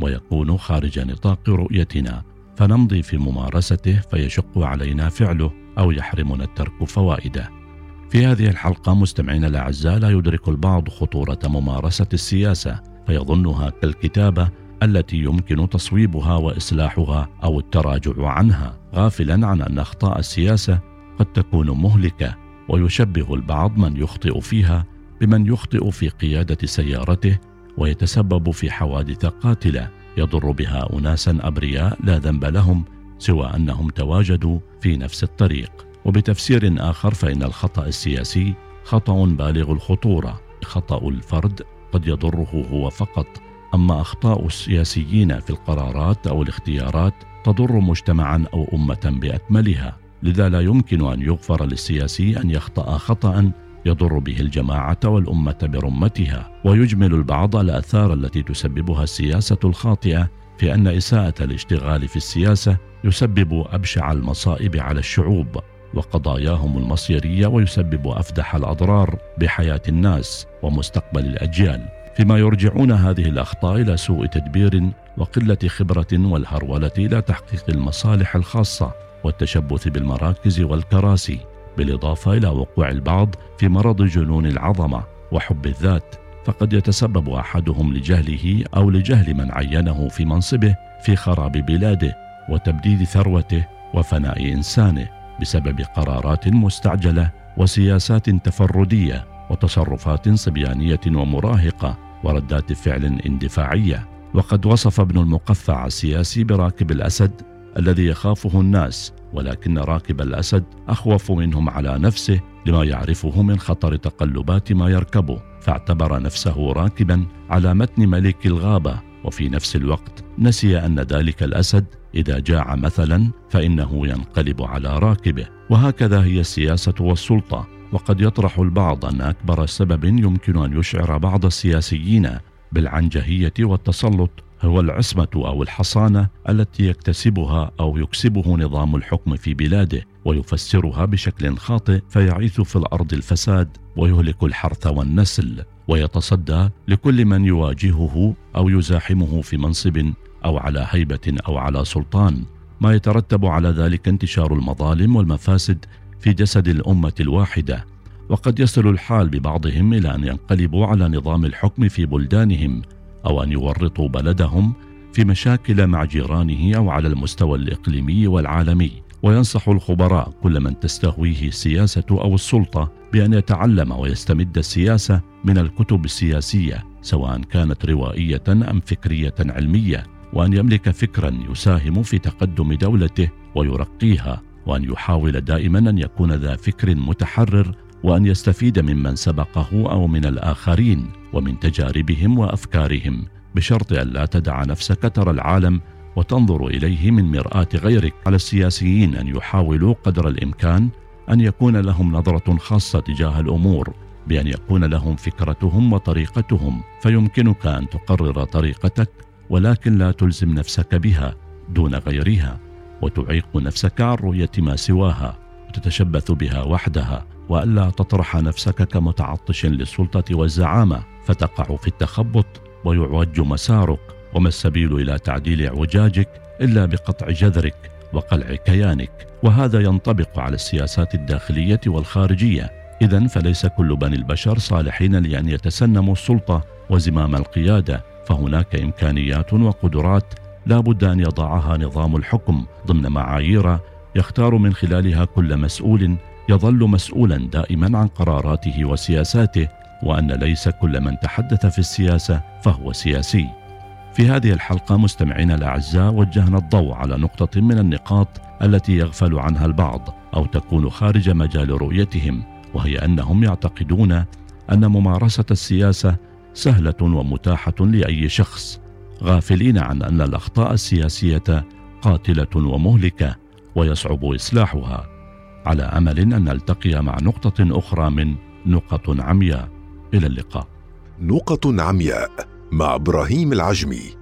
ويكون خارج نطاق رؤيتنا فنمضي في ممارسته فيشق علينا فعله أو يحرمنا الترك فوائده. في هذه الحلقة مستمعينا الأعزاء لا يدرك البعض خطورة ممارسة السياسة فيظنها كالكتابة التي يمكن تصويبها وإصلاحها أو التراجع عنها غافلا عن أن أخطاء السياسة قد تكون مهلكة ويشبه البعض من يخطئ فيها بمن يخطئ في قيادة سيارته ويتسبب في حوادث قاتلة يضر بها اناسا أبرياء لا ذنب لهم سوى أنهم تواجدوا في نفس الطريق. وبتفسير آخر فإن الخطأ السياسي خطأ بالغ الخطورة. خطأ الفرد قد يضره هو فقط. أما أخطاء السياسيين في القرارات أو الاختيارات تضر مجتمعا أو أمة بأكملها. لذا لا يمكن أن يغفر للسياسي أن يخطأ خطا يضر به الجماعة والأمة برمتها ويجمل البعض الآثار التي تسببها السياسة الخاطئة في أن إساءة الاشتغال في السياسة يسبب أبشع المصائب على الشعوب وقضاياهم المصيرية ويسبب أفدح الأضرار بحياة الناس ومستقبل الأجيال. فيما يرجعون هذه الأخطاء إلى سوء تدبير وقلة خبرة والهرولة إلى تحقيق المصالح الخاصة والتشبث بالمراكز والكراسي. بالإضافة إلى وقوع البعض في مرض جنون العظمة وحب الذات فقد يتسبب أحدهم لجهله أو لجهل من عينه في منصبه في خراب بلاده وتبديد ثروته وفناء إنسانه بسبب قرارات مستعجلة وسياسات تفردية وتصرفات صبيانية ومراهقة وردات فعل اندفاعية. وقد وصف ابن المقفع السياسي براكب الأسد الذي يخافه الناس ولكن راكب الأسد أخوف منهم على نفسه لما يعرفه من خطر تقلبات ما يركبه. فاعتبر نفسه راكبا على متن ملك الغابة. وفي نفس الوقت نسي أن ذلك الأسد إذا جاع مثلا فإنه ينقلب على راكبه. وهكذا هي السياسة والسلطة. وقد يطرح البعض أن أكبر سبب يمكن أن يشعر بعض السياسيين بالعنجهية والتسلط هو العصمة أو الحصانة التي يكتسبها أو يكسبه نظام الحكم في بلاده ويفسرها بشكل خاطئ فيعيث في الأرض الفساد ويهلك الحرث والنسل ويتصدى لكل من يواجهه أو يزاحمه في منصب أو على هيبة أو على سلطان. ما يترتب على ذلك انتشار المظالم والمفاسد في جسد الأمة الواحدة. وقد يصل الحال ببعضهم إلى أن ينقلبوا على نظام الحكم في بلدانهم أو أن يورطوا بلدهم في مشاكل مع جيرانه أو على المستوى الإقليمي والعالمي. وينصح الخبراء كل من تستهويه السياسة أو السلطة بأن يتعلم ويستمد السياسة من الكتب السياسية سواء كانت روائية أم فكرية علمية. وأن يملك فكرا يساهم في تقدم دولته ويرقيها. وأن يحاول دائما أن يكون ذا فكر متحرر وأن يستفيد ممن سبقه أو من الآخرين ومن تجاربهم وأفكارهم بشرط أن لا تدع نفسك ترى العالم وتنظر إليه من مرآة غيرك. على السياسيين أن يحاولوا قدر الإمكان أن يكون لهم نظرة خاصة تجاه الأمور بأن يكون لهم فكرتهم وطريقتهم. فيمكنك أن تقرر طريقتك ولكن لا تلزم نفسك بها دون غيرها وتعيق نفسك عن رؤية ما سواها. وتتشبث بها وحدها وألا تطرح نفسك كمتعطش للسلطة والزعامة فتقع في التخبط ويعوج مسارك وما السبيل إلى تعديل اعوجاجك إلا بقطع جذرك وقلع كيانك. وهذا ينطبق على السياسات الداخلية والخارجية. اذا فليس كل بني البشر صالحين لأن يتسنموا السلطة وزمام القيادة فهناك إمكانيات وقدرات لا بد أن يضعها نظام الحكم ضمن معايير يختار من خلالها كل مسؤول يظل مسؤولا دائما عن قراراته وسياساته وأن ليس كل من تحدث في السياسة فهو سياسي. في هذه الحلقة مستمعينا الأعزاء وجهنا الضوء على نقطة من النقاط التي يغفل عنها البعض أو تكون خارج مجال رؤيتهم وهي أنهم يعتقدون أن ممارسة السياسة سهلة ومتاحة لأي شخص غافلين عن أن الأخطاء السياسية قاتلة ومهلكة ويصعب إصلاحها على أمل أن نلتقي مع نقطة أخرى من نقط عمياء. إلى اللقاء. نقط عمياء مع إبراهيم العجمي.